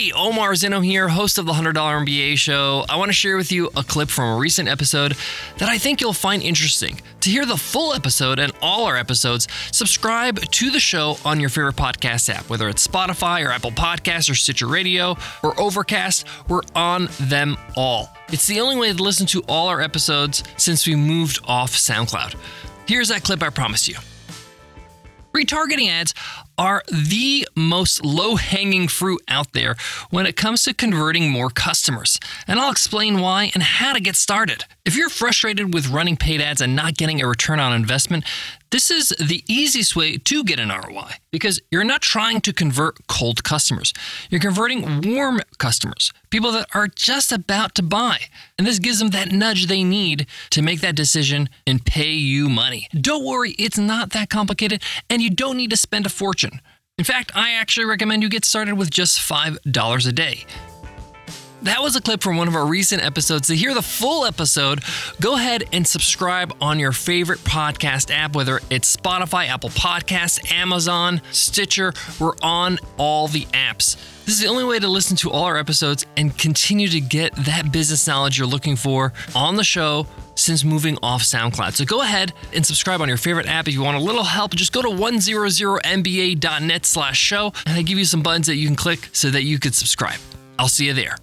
Hey, Omar Zenhom here, host of the $100 MBA show. I want to share with you a clip from a recent episode that I think you'll find interesting. To hear the full episode and all our episodes, subscribe to the show on your favorite podcast app, whether it's Spotify or Apple Podcasts or Stitcher Radio or Overcast. We're on them all. It's the only way to listen to all our episodes since we moved off SoundCloud. Here's that clip I promised you. Retargeting ads are the most low hanging fruit out there when it comes to converting more customers. And I'll explain why and how to get started. If you're frustrated with running paid ads and not getting a return on investment, this is the easiest way to get an ROI because you're not trying to convert cold customers. You're converting warm customers, people that are just about to buy. And this gives them that nudge they need to make that decision and pay you money. Don't worry, it's not that complicated and you don't need to spend a fortune. In fact, I actually recommend you get started with just $5 a day. That was a clip from one of our recent episodes. To hear the full episode, go ahead and subscribe on your favorite podcast app, whether it's Spotify, Apple Podcasts, Amazon, Stitcher. We're on all the apps. This is the only way to listen to all our episodes and continue to get that business knowledge you're looking for on the show since moving off SoundCloud. So go ahead and subscribe on your favorite app. If you want a little help, just go to 100mba.net slash show and I give you some buttons that you can click so that you can subscribe. I'll see you there.